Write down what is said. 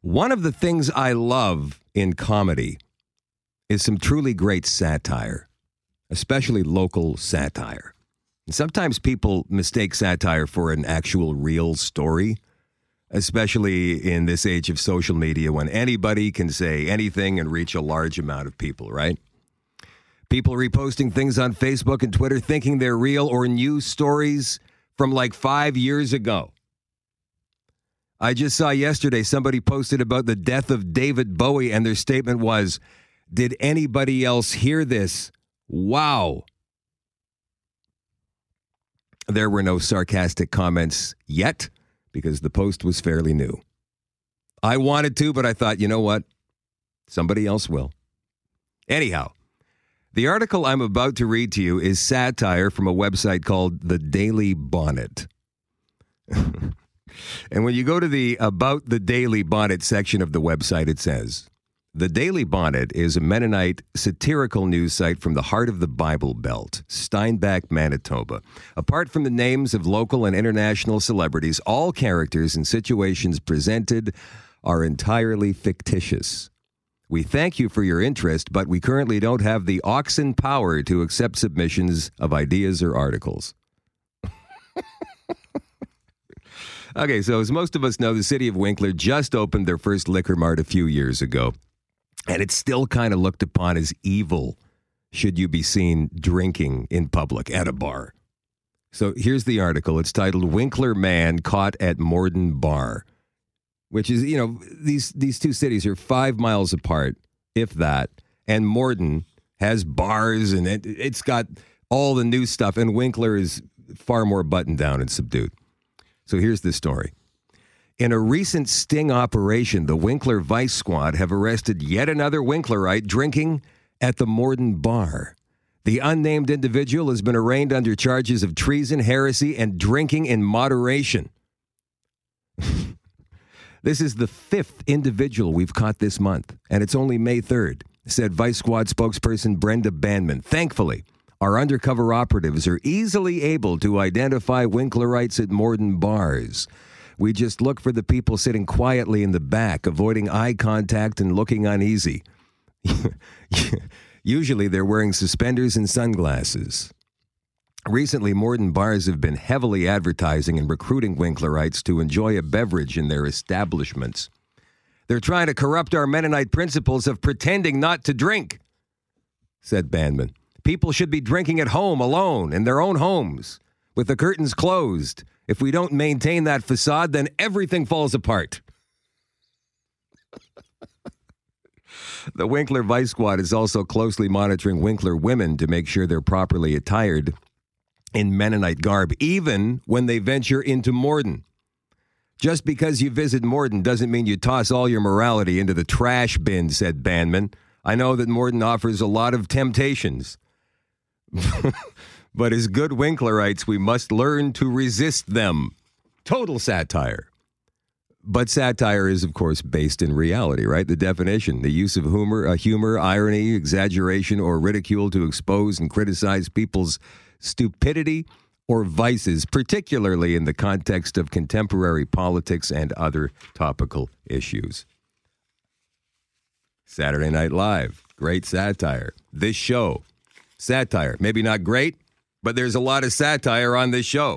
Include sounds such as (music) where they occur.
One of the things I love in comedy is some truly great satire, especially local satire. And sometimes people mistake satire for an actual real story, especially in this age of social media when anybody can say anything and reach a large amount of people, right? People reposting things on Facebook and Twitter thinking they're real or news stories from like five years ago. I just saw yesterday somebody posted about the death of David Bowie, and their statement was, Did anybody else hear this? Wow. There were no sarcastic comments yet because the post was fairly new. I wanted to, but I thought, you know what? Somebody else will. Anyhow, the article I'm about to read to you is satire from a website called The Daily Bonnet. (laughs) and when you go to the About the Daily Bonnet section of the website, it says The Daily Bonnet is a Mennonite satirical news site from the heart of the Bible Belt, Steinbach, Manitoba. Apart from the names of local and international celebrities, all characters and situations presented are entirely fictitious. We thank you for your interest, but we currently don't have the oxen power to accept submissions of ideas or articles. (laughs) okay, so as most of us know, the city of Winkler just opened their first liquor mart a few years ago, and it's still kind of looked upon as evil should you be seen drinking in public at a bar. So here's the article. It's titled Winkler Man Caught at Morden Bar which is you know these these two cities are five miles apart, if that. And Morden has bars and it, it's got all the new stuff, and Winkler is far more buttoned down and subdued. So here's the story. In a recent sting operation, the Winkler Vice Squad have arrested yet another Winklerite drinking at the Morden Bar. The unnamed individual has been arraigned under charges of treason, heresy, and drinking in moderation. (laughs) This is the fifth individual we've caught this month, and it's only May 3rd, said Vice Squad spokesperson Brenda Bandman. Thankfully, our undercover operatives are easily able to identify Winklerites at Morden bars. We just look for the people sitting quietly in the back, avoiding eye contact and looking uneasy. (laughs) Usually they're wearing suspenders and sunglasses. Recently, Morden bars have been heavily advertising and recruiting Winklerites to enjoy a beverage in their establishments. They're trying to corrupt our Mennonite principles of pretending not to drink, said Bandman. People should be drinking at home alone in their own homes with the curtains closed. If we don't maintain that facade, then everything falls apart. (laughs) the Winkler Vice Squad is also closely monitoring Winkler women to make sure they're properly attired in Mennonite garb, even when they venture into Morden. Just because you visit Morden doesn't mean you toss all your morality into the trash bin, said Bandman. I know that Morden offers a lot of temptations. (laughs) but as good Winklerites, we must learn to resist them. Total satire. But satire is, of course, based in reality, right? The definition the use of humor, uh, humor, irony, exaggeration, or ridicule to expose and criticize people's stupidity, or vices, particularly in the context of contemporary politics and other topical issues. Saturday Night Live, great satire. This show, satire. Maybe not great, but there's a lot of satire on this show.